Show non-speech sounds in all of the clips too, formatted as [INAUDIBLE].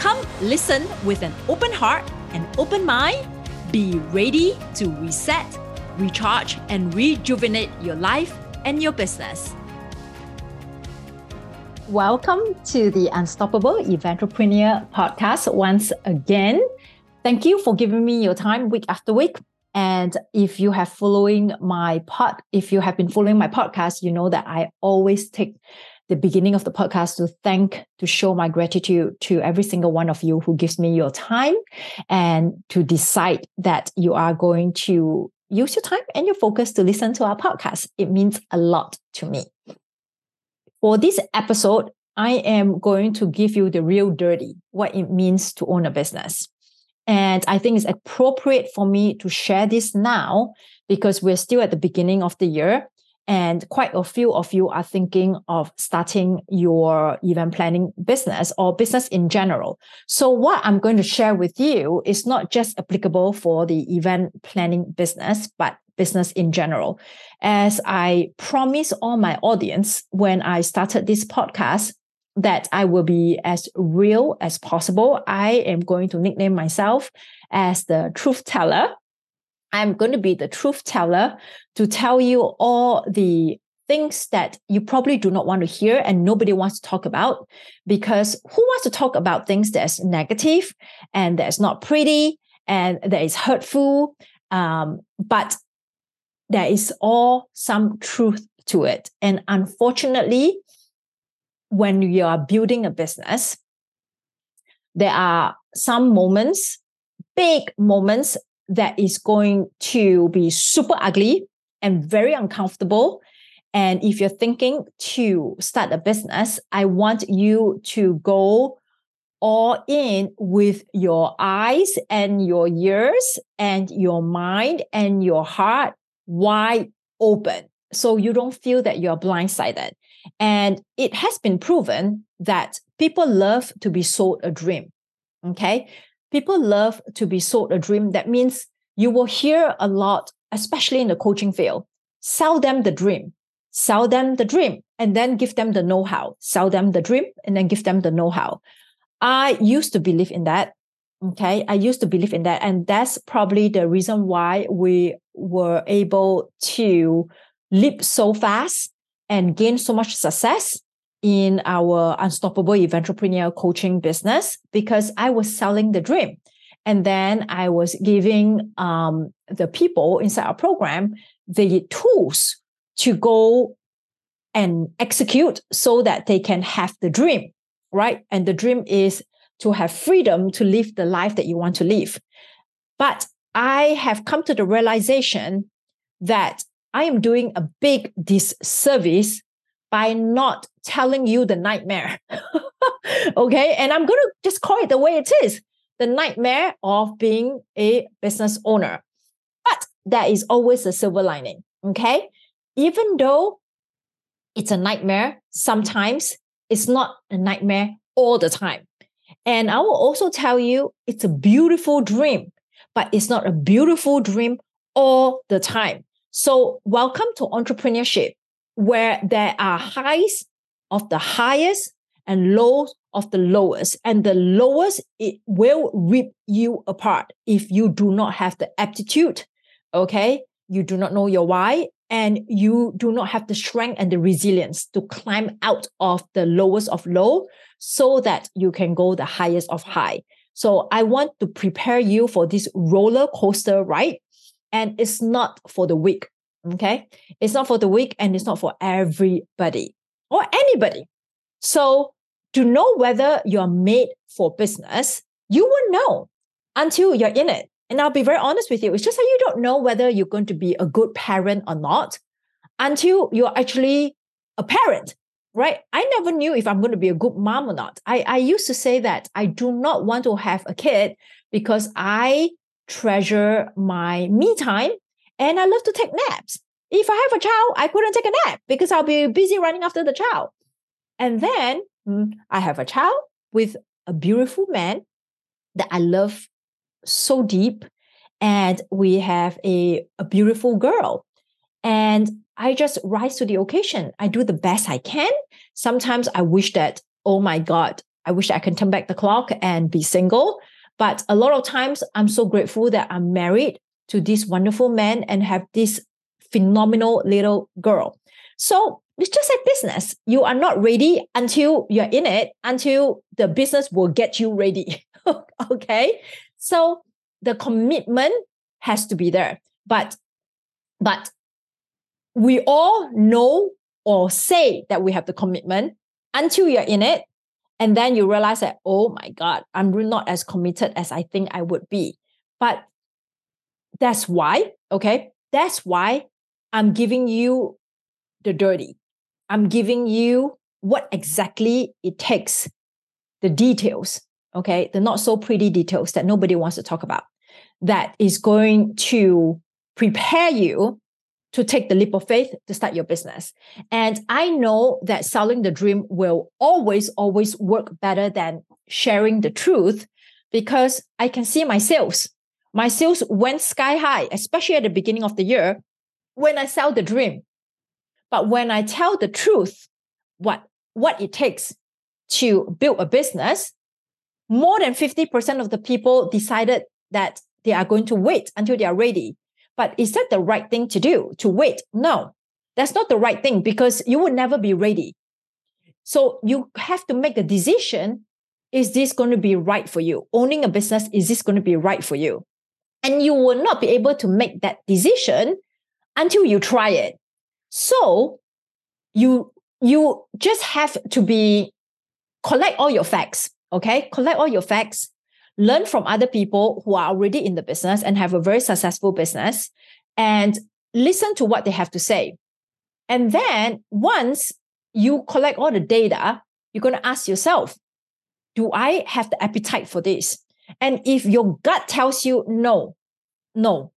Come listen with an open heart and open mind. Be ready to reset, recharge, and rejuvenate your life and your business. Welcome to the Unstoppable Eventrepreneur podcast once again. Thank you for giving me your time week after week. And if you have following my pod, if you have been following my podcast, you know that I always take the beginning of the podcast to thank, to show my gratitude to every single one of you who gives me your time and to decide that you are going to use your time and your focus to listen to our podcast. It means a lot to me. For this episode, I am going to give you the real dirty, what it means to own a business. And I think it's appropriate for me to share this now because we're still at the beginning of the year and quite a few of you are thinking of starting your event planning business or business in general. So, what I'm going to share with you is not just applicable for the event planning business, but business in general. As I promised all my audience when I started this podcast, that I will be as real as possible. I am going to nickname myself as the truth teller I'm going to be the truth teller to tell you all the things that you probably do not want to hear and nobody wants to talk about because who wants to talk about things that's negative and that's not pretty and that is hurtful? Um, but there is all some truth to it. And unfortunately when you are building a business there are some moments big moments that is going to be super ugly and very uncomfortable. And if you're thinking to start a business, I want you to go all in with your eyes and your ears and your mind and your heart wide open. So you don't feel that you're blindsided. And it has been proven that people love to be sold a dream. Okay people love to be sold a dream. That means you will hear a lot, especially in the coaching field. Sell them the dream, sell them the dream, and then give them the know how. Sell them the dream and then give them the know how. I used to believe in that. Okay. I used to believe in that. And that's probably the reason why we were able to leap so fast and gain so much success in our unstoppable eventrepreneur coaching business because I was selling the dream. And then I was giving um, the people inside our program the tools to go and execute so that they can have the dream, right? And the dream is to have freedom to live the life that you want to live. But I have come to the realization that I am doing a big disservice by not telling you the nightmare. [LAUGHS] okay. And I'm going to just call it the way it is the nightmare of being a business owner. But there is always a silver lining. Okay. Even though it's a nightmare, sometimes it's not a nightmare all the time. And I will also tell you it's a beautiful dream, but it's not a beautiful dream all the time. So, welcome to entrepreneurship where there are highs of the highest and lows of the lowest. And the lowest, it will rip you apart if you do not have the aptitude. Okay. You do not know your why and you do not have the strength and the resilience to climb out of the lowest of low so that you can go the highest of high. So I want to prepare you for this roller coaster ride. And it's not for the weak. Okay. It's not for the weak and it's not for everybody or anybody. So to know whether you're made for business, you won't know until you're in it. And I'll be very honest with you. It's just that you don't know whether you're going to be a good parent or not until you're actually a parent. right? I never knew if I'm going to be a good mom or not. I, I used to say that I do not want to have a kid because I treasure my me time and I love to take naps. If I have a child, I couldn't take a nap because I'll be busy running after the child. And then mm, I have a child with a beautiful man that I love so deep. And we have a, a beautiful girl. And I just rise to the occasion. I do the best I can. Sometimes I wish that, oh my God, I wish I can turn back the clock and be single. But a lot of times I'm so grateful that I'm married to this wonderful man and have this phenomenal little girl. So it's just a business. You are not ready until you're in it, until the business will get you ready. [LAUGHS] okay. So the commitment has to be there. But but we all know or say that we have the commitment until you're in it. And then you realize that, oh my God, I'm not as committed as I think I would be. But that's why, okay, that's why I'm giving you the dirty. I'm giving you what exactly it takes, the details, okay, the not so pretty details that nobody wants to talk about, that is going to prepare you to take the leap of faith to start your business. And I know that selling the dream will always, always work better than sharing the truth because I can see my sales. My sales went sky high, especially at the beginning of the year when I sell the dream. But when I tell the truth, what, what it takes to build a business, more than 50% of the people decided that they are going to wait until they are ready. But is that the right thing to do? To wait? No, that's not the right thing because you will never be ready. So you have to make a decision. Is this going to be right for you? Owning a business, is this going to be right for you? And you will not be able to make that decision until you try it. So you you just have to be collect all your facts, okay? Collect all your facts, learn from other people who are already in the business and have a very successful business and listen to what they have to say. And then once you collect all the data, you're going to ask yourself, do I have the appetite for this? And if your gut tells you no, no,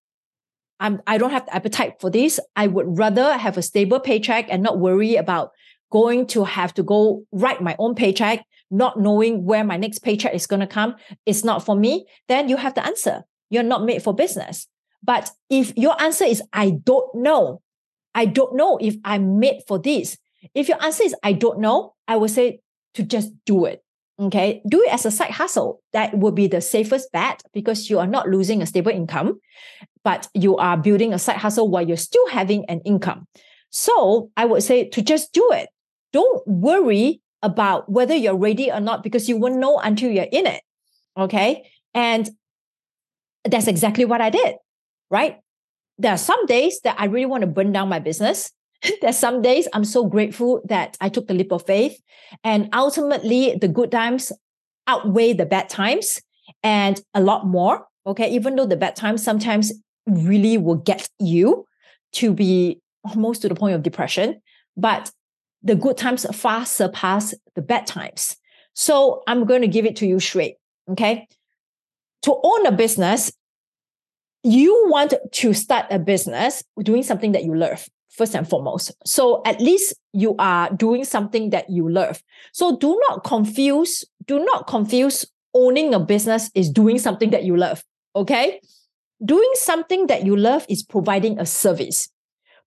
I'm, I don't have the appetite for this. I would rather have a stable paycheck and not worry about going to have to go write my own paycheck, not knowing where my next paycheck is going to come. It's not for me. Then you have the answer. You're not made for business. But if your answer is, I don't know, I don't know if I'm made for this. If your answer is, I don't know, I would say to just do it. Okay. Do it as a side hustle. That would be the safest bet because you are not losing a stable income but you are building a side hustle while you're still having an income. So I would say to just do it. Don't worry about whether you're ready or not because you won't know until you're in it. Okay. And that's exactly what I did. Right. There are some days that I really want to burn down my business. [LAUGHS] There's some days I'm so grateful that I took the leap of faith. And ultimately, the good times outweigh the bad times and a lot more. Okay. Even though the bad times sometimes really will get you to be almost to the point of depression. But the good times far surpass the bad times. So I'm going to give it to you straight. Okay. To own a business, you want to start a business doing something that you love first and foremost. So at least you are doing something that you love. So do not confuse, do not confuse owning a business is doing something that you love. Okay doing something that you love is providing a service.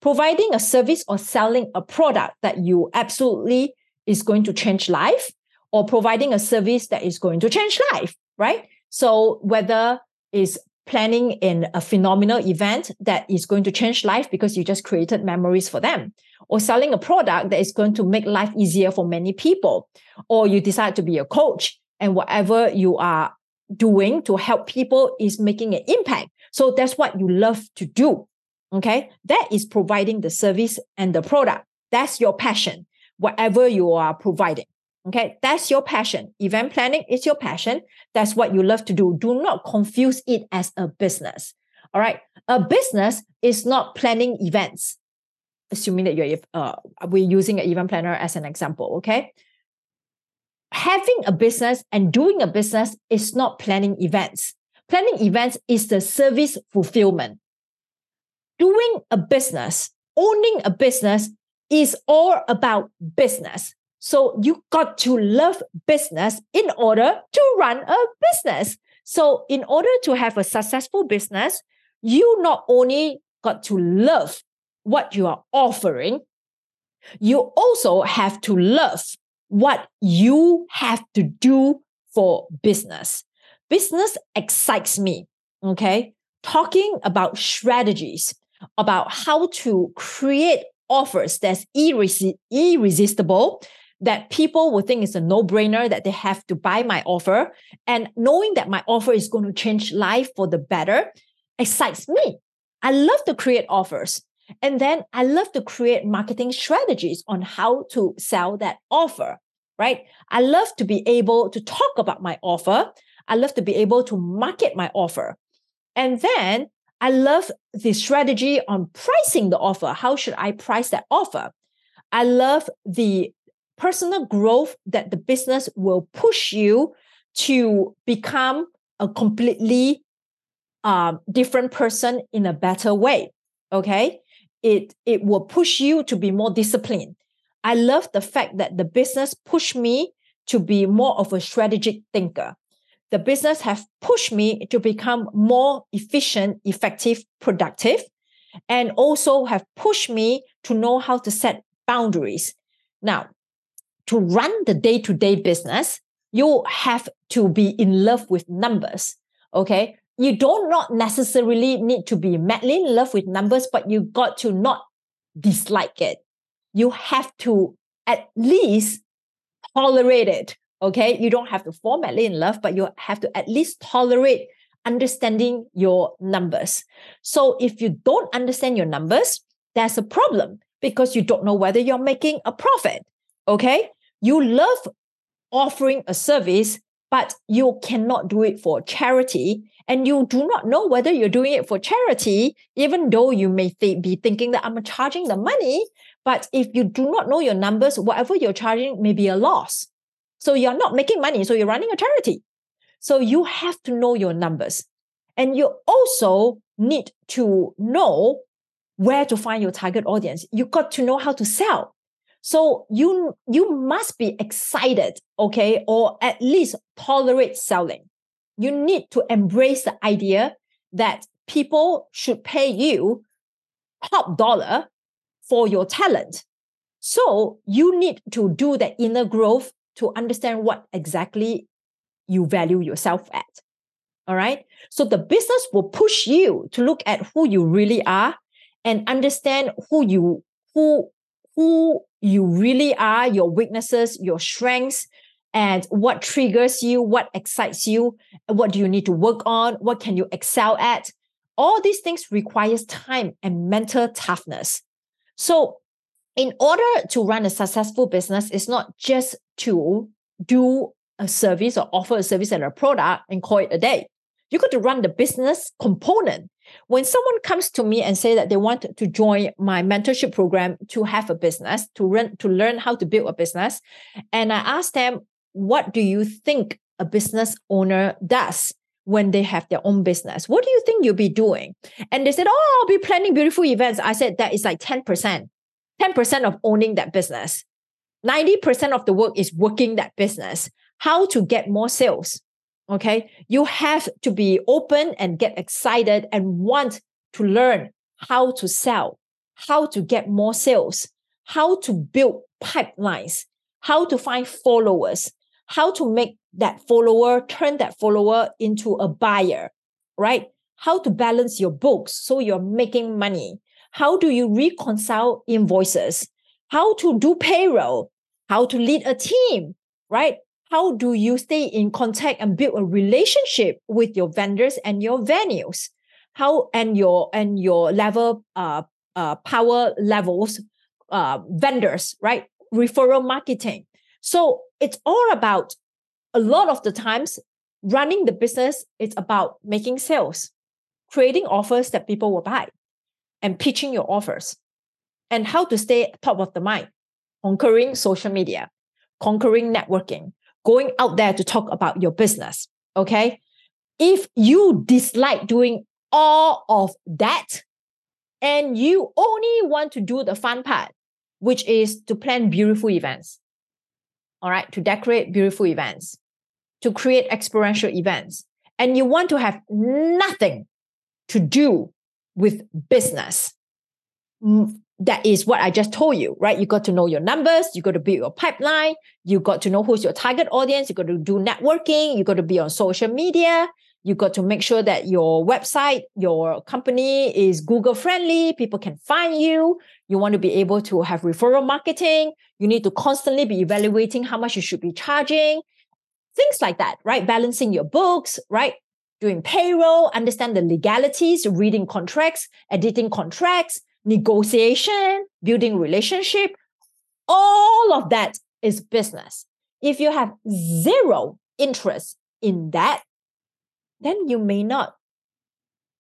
Providing a service or selling a product that you absolutely is going to change life or providing a service that is going to change life, right? So whether is planning in a phenomenal event that is going to change life because you just created memories for them or selling a product that is going to make life easier for many people or you decide to be a coach and whatever you are doing to help people is making an impact so that's what you love to do. Okay. That is providing the service and the product. That's your passion, whatever you are providing. Okay. That's your passion. Event planning is your passion. That's what you love to do. Do not confuse it as a business. All right. A business is not planning events. assuming that you're uh, we're using an event planner as an example, okay? Having a business and doing a business is not planning events. Planning events is the service fulfillment. Doing a business, owning a business is all about business. So you got to love business in order to run a business. So in order to have a successful business, you not only got to love what you are offering, you also have to love what you have to do for business. Business excites me. Okay. Talking about strategies, about how to create offers that's irresi- irresistible, that people will think it's a no brainer that they have to buy my offer. And knowing that my offer is going to change life for the better excites me. I love to create offers. And then I love to create marketing strategies on how to sell that offer, right? I love to be able to talk about my offer. I love to be able to market my offer. And then I love the strategy on pricing the offer. How should I price that offer? I love the personal growth that the business will push you to become a completely um, different person in a better way. Okay. It, it will push you to be more disciplined. I love the fact that the business pushed me to be more of a strategic thinker. The business have pushed me to become more efficient, effective, productive, and also have pushed me to know how to set boundaries. Now, to run the day to day business, you have to be in love with numbers. Okay you don't not necessarily need to be madly in love with numbers, but you got to not dislike it. You have to at least tolerate it. Okay. You don't have to fall madly in love, but you have to at least tolerate understanding your numbers. So if you don't understand your numbers, there's a problem because you don't know whether you're making a profit. Okay. You love offering a service, but you cannot do it for charity and you do not know whether you're doing it for charity, even though you may th- be thinking that I'm charging the money. But if you do not know your numbers, whatever you're charging may be a loss. So you're not making money. So you're running a charity. So you have to know your numbers. And you also need to know where to find your target audience. You got to know how to sell. So you you must be excited, okay, or at least tolerate selling you need to embrace the idea that people should pay you top dollar for your talent. So you need to do the inner growth to understand what exactly you value yourself at. All right. So the business will push you to look at who you really are and understand who you who who you really are, your weaknesses, your strengths, and what triggers you, what excites you, what do you need to work on, what can you excel at. All these things requires time and mental toughness. So in order to run a successful business, it's not just to do a service or offer a service and a product and call it a day. You got to run the business component. When someone comes to me and say that they want to join my mentorship program to have a business, to run, to learn how to build a business, and I ask them, what do you think a business owner does when they have their own business? What do you think you'll be doing? And they said, Oh, I'll be planning beautiful events. I said, That is like 10%, 10% of owning that business. 90% of the work is working that business. How to get more sales. Okay. You have to be open and get excited and want to learn how to sell, how to get more sales, how to build pipelines, how to find followers, how to make that follower turn that follower into a buyer, right? How to balance your books so you're making money. How do you reconcile invoices? How to do payroll? How to lead a team, right? How do you stay in contact and build a relationship with your vendors and your venues? How and your and your level uh, uh power levels uh vendors, right? Referral marketing. So it's all about a lot of the times running the business it's about making sales creating offers that people will buy and pitching your offers and how to stay top of the mind, conquering social media, conquering networking, going out there to talk about your business. Okay. If you dislike doing all of that and you only want to do the fun part, which is to plan beautiful events, all right, to decorate beautiful events, to create experiential events, and you want to have nothing to do with business, that is what I just told you, right? You got to know your numbers, you got to build your pipeline, you got to know who's your target audience, you got to do networking, you got to be on social media, you got to make sure that your website, your company is Google friendly, people can find you. You want to be able to have referral marketing, you need to constantly be evaluating how much you should be charging. Things like that, right? Balancing your books, right? Doing payroll, understand the legalities, reading contracts, editing contracts, negotiation, building relationship, all of that is business. If you have zero interest in that, then you may not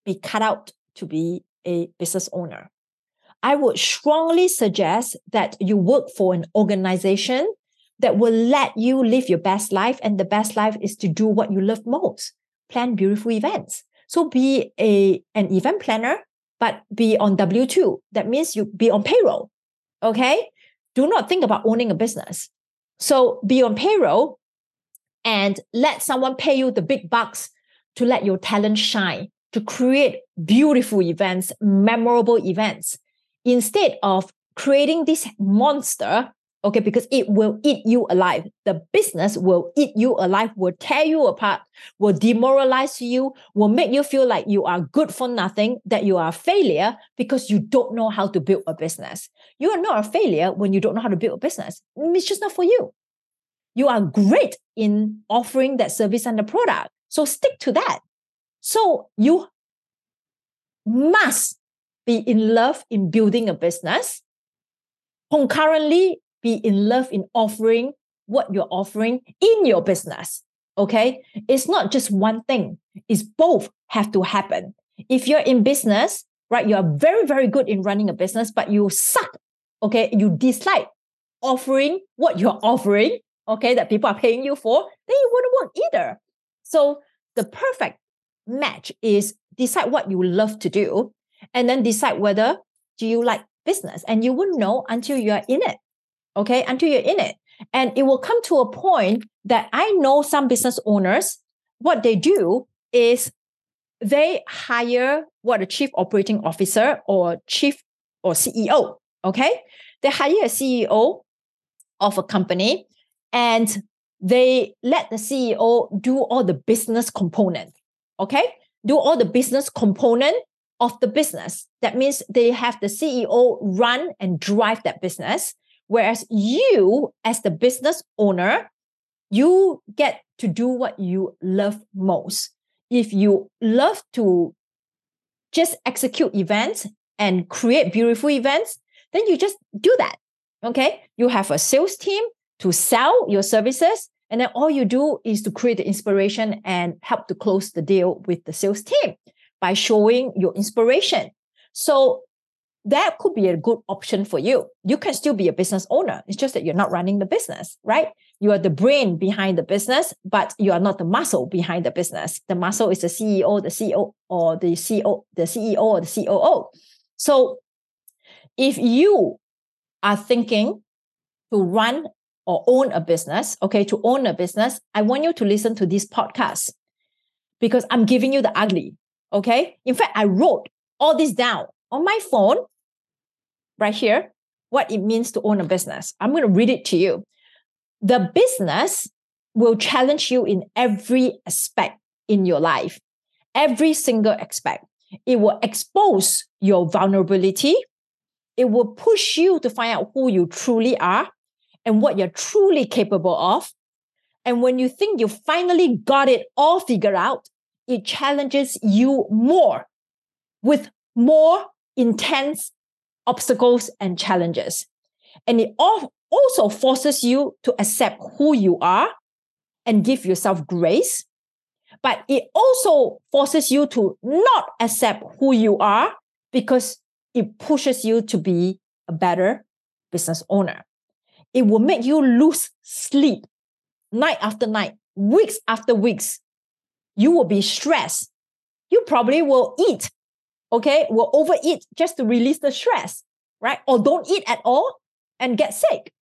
be cut out to be a business owner. I would strongly suggest that you work for an organization that will let you live your best life. And the best life is to do what you love most plan beautiful events. So be a, an event planner, but be on W 2. That means you be on payroll. Okay. Do not think about owning a business. So be on payroll and let someone pay you the big bucks to let your talent shine, to create beautiful events, memorable events, instead of creating this monster okay because it will eat you alive. The business will eat you alive will tear you apart will demoralize you will make you feel like you are good for nothing that you are a failure because you don't know how to build a business. You are not a failure when you don't know how to build a business. It's just not for you. You are great in offering that service and the product. So stick to that. So you must be in love in building a business. Concurrently be in love in offering what you're offering in your business. Okay. It's not just one thing, it's both have to happen. If you're in business, right, you are very, very good in running a business, but you suck. Okay. You dislike offering what you're offering, okay, that people are paying you for, then you wouldn't work either. So the perfect match is decide what you love to do and then decide whether do you like business and you wouldn't know until you are in it okay, until you're in it. And it will come to a point that I know some business owners, what they do is they hire what a chief operating officer or chief or CEO, okay? They hire a CEO of a company and they let the CEO do all the business component, okay? Do all the business component of the business. That means they have the CEO run and drive that business. Whereas you, as the business owner, you get to do what you love most. If you love to just execute events and create beautiful events, then you just do that. Okay. You have a sales team to sell your services. And then all you do is to create the inspiration and help to close the deal with the sales team by showing your inspiration. So that could be a good option for you. You can still be a business owner. It's just that you're not running the business, right? You are the brain behind the business, but you are not the muscle behind the business. The muscle is the CEO, the CEO, or the CEO, the CEO or the COO. So if you are thinking to run or own a business, okay, to own a business, I want you to listen to this podcast because I'm giving you the ugly. Okay. In fact, I wrote all this down on my phone right here what it means to own a business. I'm going to read it to you. The business will challenge you in every aspect in your life, every single aspect. It will expose your vulnerability. It will push you to find out who you truly are and what you're truly capable of. And when you think you finally got it all figured out, it challenges you more with more intense obstacles and challenges. And it also forces you to accept who you are and give yourself grace. But it also forces you to not accept who you are because it pushes you to be a better business owner. It will make you lose sleep night after night, weeks after weeks. You will be stressed. You probably will eat, okay, will overeat just to release the stress, right? Or don't eat at all and get sick.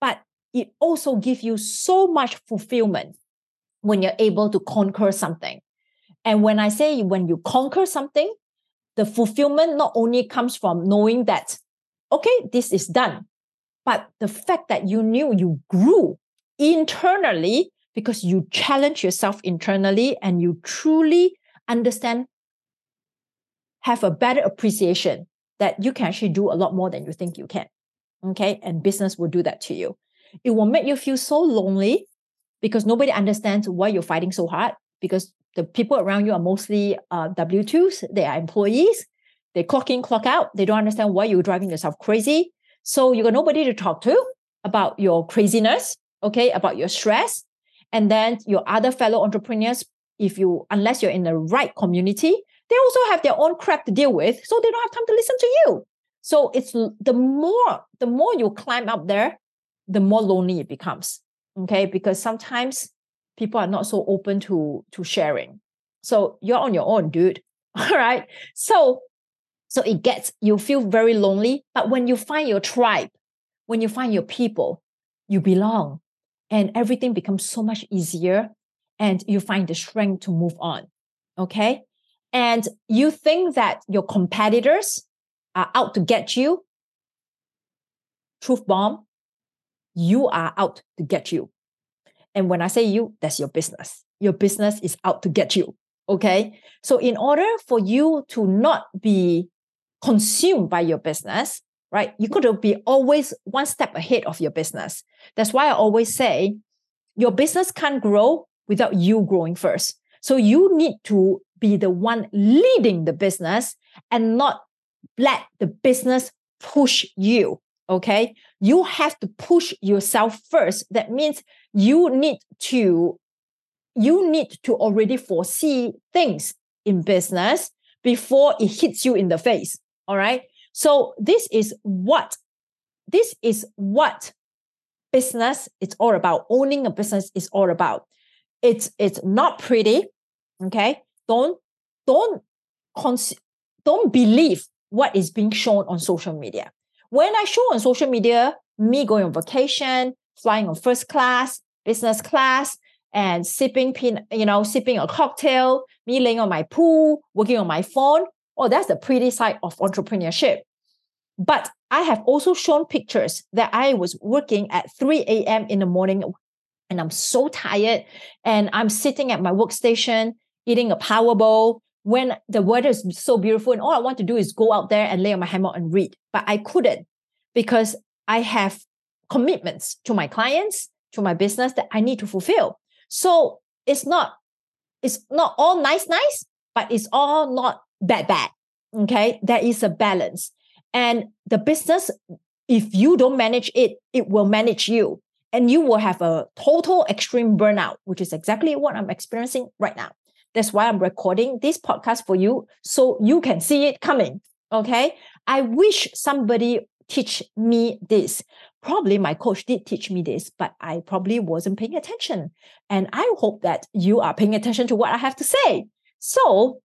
But it also gives you so much fulfillment when you're able to conquer something. And when I say when you conquer something, the fulfillment not only comes from knowing that, okay, this is done, but the fact that you knew you grew internally because you challenge yourself internally and you truly understand, have a better appreciation that you can actually do a lot more than you think you can. Okay. And business will do that to you. It will make you feel so lonely because nobody understands why you're fighting so hard because the people around you are mostly uh, W 2s, they are employees. They clock in, clock out. They don't understand why you're driving yourself crazy. So you got nobody to talk to about your craziness, okay, about your stress. And then your other fellow entrepreneurs, if you, unless you're in the right community, they also have their own crap to deal with. So they don't have time to listen to you. So it's the more, the more you climb up there, the more lonely it becomes. Okay. Because sometimes people are not so open to, to sharing. So you're on your own, dude. [LAUGHS] All right. So, so it gets, you feel very lonely. But when you find your tribe, when you find your people, you belong and everything becomes so much easier and you find the strength to move on. Okay. And you think that your competitors are out to get you. Truth bomb you are out to get you. And when I say you, that's your business. Your business is out to get you. Okay. So, in order for you to not be consumed by your business, right, you to be always one step ahead of your business. That's why I always say your business can't grow without you growing first. So, you need to be the one leading the business and not let the business push you. Okay. You have to push yourself first. That means you need to, you need to already foresee things in business before it hits you in the face. All right. So this is what, this is what business is all about. Owning a business is all about. It's, it's not pretty. Okay. Don't, don't, cons- don't believe what is being shown on social media. When I show on social media, me going on vacation, flying on first class, business class, and sipping pin, you know, sipping a cocktail, me laying on my pool, working on my phone. Oh, that's the pretty side of entrepreneurship. But I have also shown pictures that I was working at 3 a.m. in the morning and I'm so tired and I'm sitting at my workstation eating a power bowl when the weather is so beautiful and all I want to do is go out there and lay on my hammock and read. But I couldn't because I have commitments to my clients, to my business that I need to fulfill. So it's not, it's not all nice, nice, but it's all not bad, bad. Okay. There is a balance. And the business, if you don't manage it, it will manage you. And you will have a total extreme burnout, which is exactly what I'm experiencing right now. That's why I'm recording this podcast for you so you can see it coming. Okay. I wish somebody teach me this. Probably my coach did teach me this, but I probably wasn't paying attention. And I hope that you are paying attention to what I have to say. So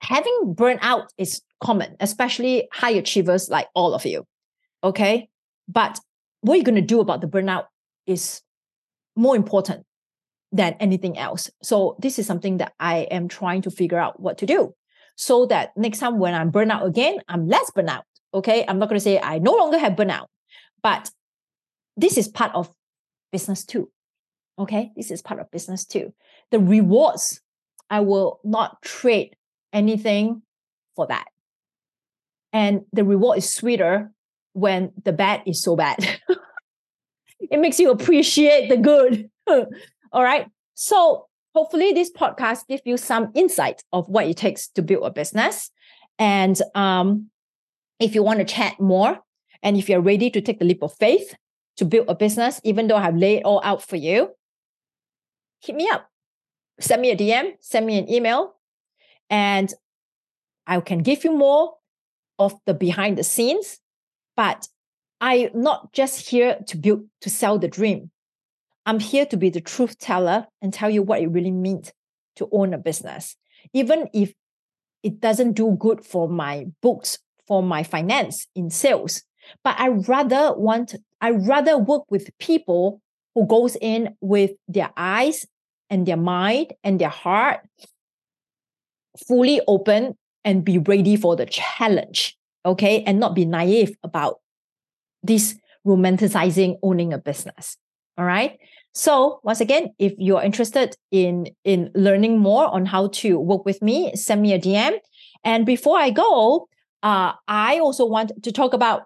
having burnout is common, especially high achievers like all of you. Okay. But what you're going to do about the burnout is more important than anything else. So this is something that I am trying to figure out what to do so that next time when I'm burnout again, I'm less burnout. Okay. I'm not going to say I no longer have burnout, but this is part of business too. Okay. This is part of business too. The rewards, I will not trade anything for that. And the reward is sweeter when the bad is so bad. [LAUGHS] it makes you appreciate the good. [LAUGHS] All right. So hopefully this podcast gives you some insight of what it takes to build a business. And um, if you want to chat more, and if you're ready to take the leap of faith to build a business, even though I've laid it all out for you, hit me up. Send me a DM, send me an email, and I can give you more of the behind the scenes But I'm not just here to build, to sell the dream. I'm here to be the truth teller and tell you what it really means to own a business. Even if it doesn't do good for my books, for my finance in sales, but I rather want, I rather work with people who goes in with their eyes and their mind and their heart fully open and be ready for the challenge. Okay. And not be naive about this romanticizing owning a business. All right. So once again, if you're interested in in learning more on how to work with me, send me a DM. And before I go, uh, I also want to talk about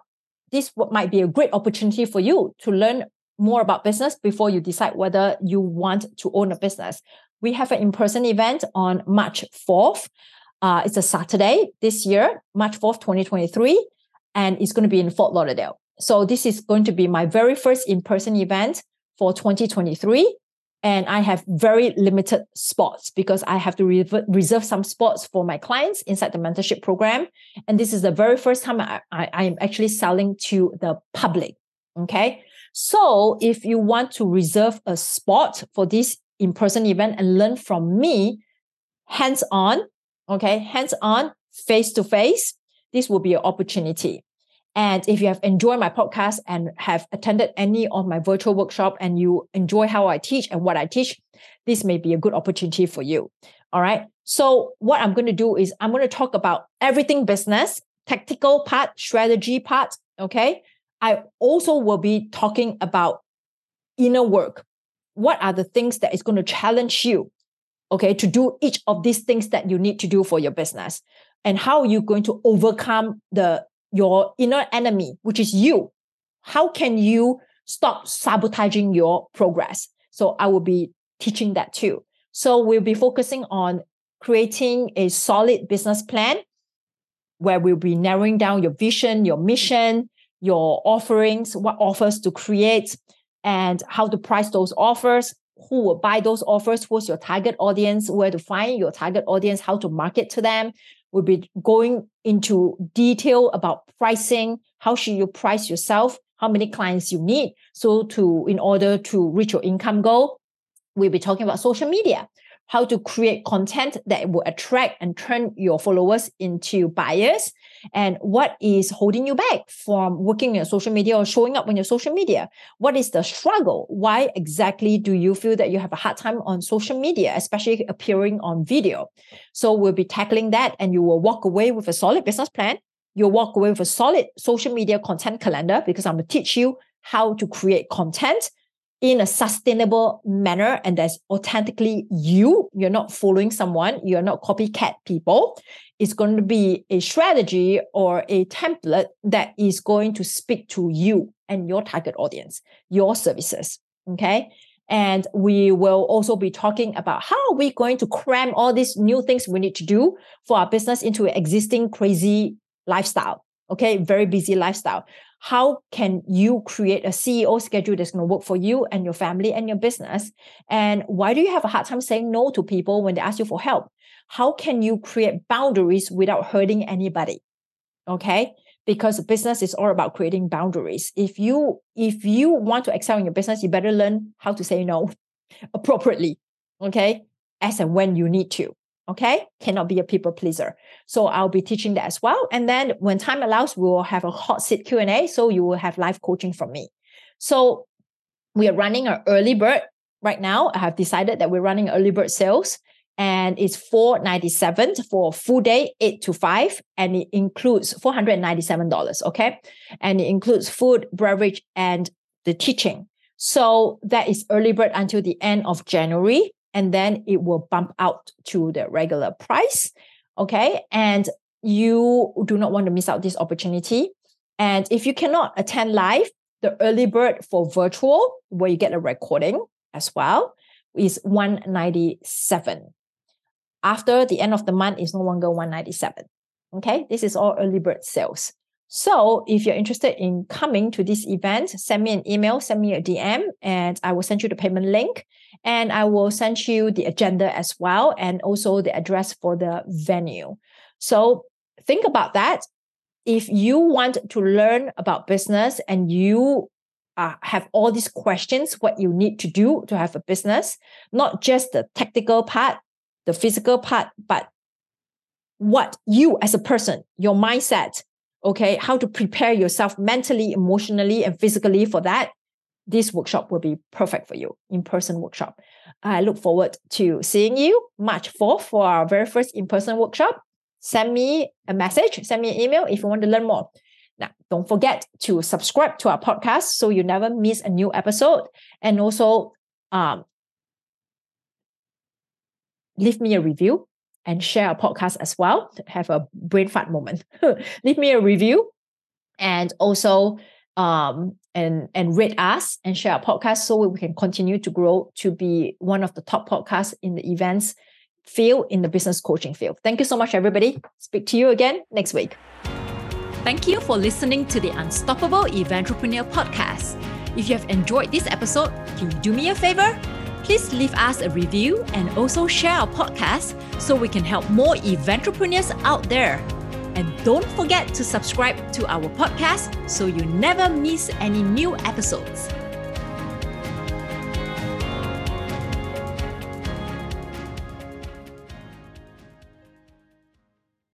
this. What might be a great opportunity for you to learn more about business before you decide whether you want to own a business. We have an in-person event on March 4th. Uh, it's a Saturday this year, March 4th, 2023, and it's going to be in Fort Lauderdale. So this is going to be my very first in-person event for 2023. And I have very limited spots because I have to re- reserve some spots for my clients inside the mentorship program. And this is the very first time I, I, am actually selling to the public. Okay. So if you want to reserve a spot for this in-person event and learn from me, hands on, okay, hands on, face to face, this will be an opportunity. And if you have enjoyed my podcast and have attended any of my virtual workshop and you enjoy how I teach and what I teach, this may be a good opportunity for you. All right. So what I'm going to do is I'm going to talk about everything business, tactical part, strategy part. Okay. I also will be talking about inner work. What are the things that is going to challenge you? Okay. To do each of these things that you need to do for your business and how you're going to overcome the your inner enemy, which is you. How can you stop sabotaging your progress? So I will be teaching that too. So we'll be focusing on creating a solid business plan where we'll be narrowing down your vision, your mission, your offerings, what offers to create, and how to price those offers, who will buy those offers, who's your target audience, where to find your target audience, how to market to them, We'll be going into detail about pricing. How should you price yourself? How many clients you need? So to in order to reach your income goal, we'll be talking about social media, how to create content that will attract and turn your followers into buyers, and what is holding you back from working on social media or showing up on your social media? What is the struggle? Why exactly do you feel that you have a hard time on social media, especially appearing on video? So we'll be tackling that and you will walk away with a solid business plan. You'll walk away with a solid social media content calendar because I'm going to teach you how to create content in a sustainable manner and that's authentically you. You're not following someone, you're not copycat people. It's going to be a strategy or a template that is going to speak to you and your target audience, your services. Okay. And we will also be talking about how are we going to cram all these new things we need to do for our business into an existing crazy lifestyle. Okay. Very busy lifestyle how can you create a CEO schedule that's going to work for you and your family and your business? And why do you have a hard time saying no to people when they ask you for help? How can you create boundaries without hurting anybody? Okay. Because business is all about creating boundaries. If you if you want to excel in your business, you better learn how to say no [LAUGHS] appropriately. Okay. As and when you need to okay? Cannot be a people pleaser. So i'll be teaching that as well. And then when time allows we will have a hot seat q&a so you will have live coaching from me. So we are running an early bird right now. I have decided that we're running early bird sales and it's 497 for a full day 8 to 5 and it includes $497 okay? And it includes food beverage and the teaching. So that is early bird until the end of january and then it will bump out to the regular price. Okay. And you do not want to miss out this opportunity. And if you cannot attend live, the early bird for virtual, where you get a recording as well, is 197. After the end of the month, is no longer 197. Okay, this is all early bird sales. So if you're interested in coming to this event, send me an email, send me a DM, and I will send you the payment link. And I will send you the agenda as well, and also the address for the venue. So think about that. if you want to learn about business and you uh, have all these questions, what you need to do to have a business, not just the technical part, the physical part, but what you as a person, your mindset, okay, how to prepare yourself mentally, emotionally, and physically for that, this workshop will be perfect for you, in person workshop. I look forward to seeing you March 4th for our very first in person workshop. Send me a message, send me an email if you want to learn more. Now, don't forget to subscribe to our podcast so you never miss a new episode. And also, um, leave me a review and share our podcast as well. Have a brain fart moment. [LAUGHS] leave me a review and also um, and and rate us and share our podcast so we can continue to grow to be one of the top podcasts in the events field in the business coaching field. Thank you so much, everybody. Speak to you again next week. Thank you for listening to the Unstoppable Entrepreneur podcast. If you have enjoyed this episode, can you do me a favor? Please leave us a review and also share our podcast so we can help more entrepreneurs out there. And don't forget to subscribe to our podcast so you never miss any new episodes.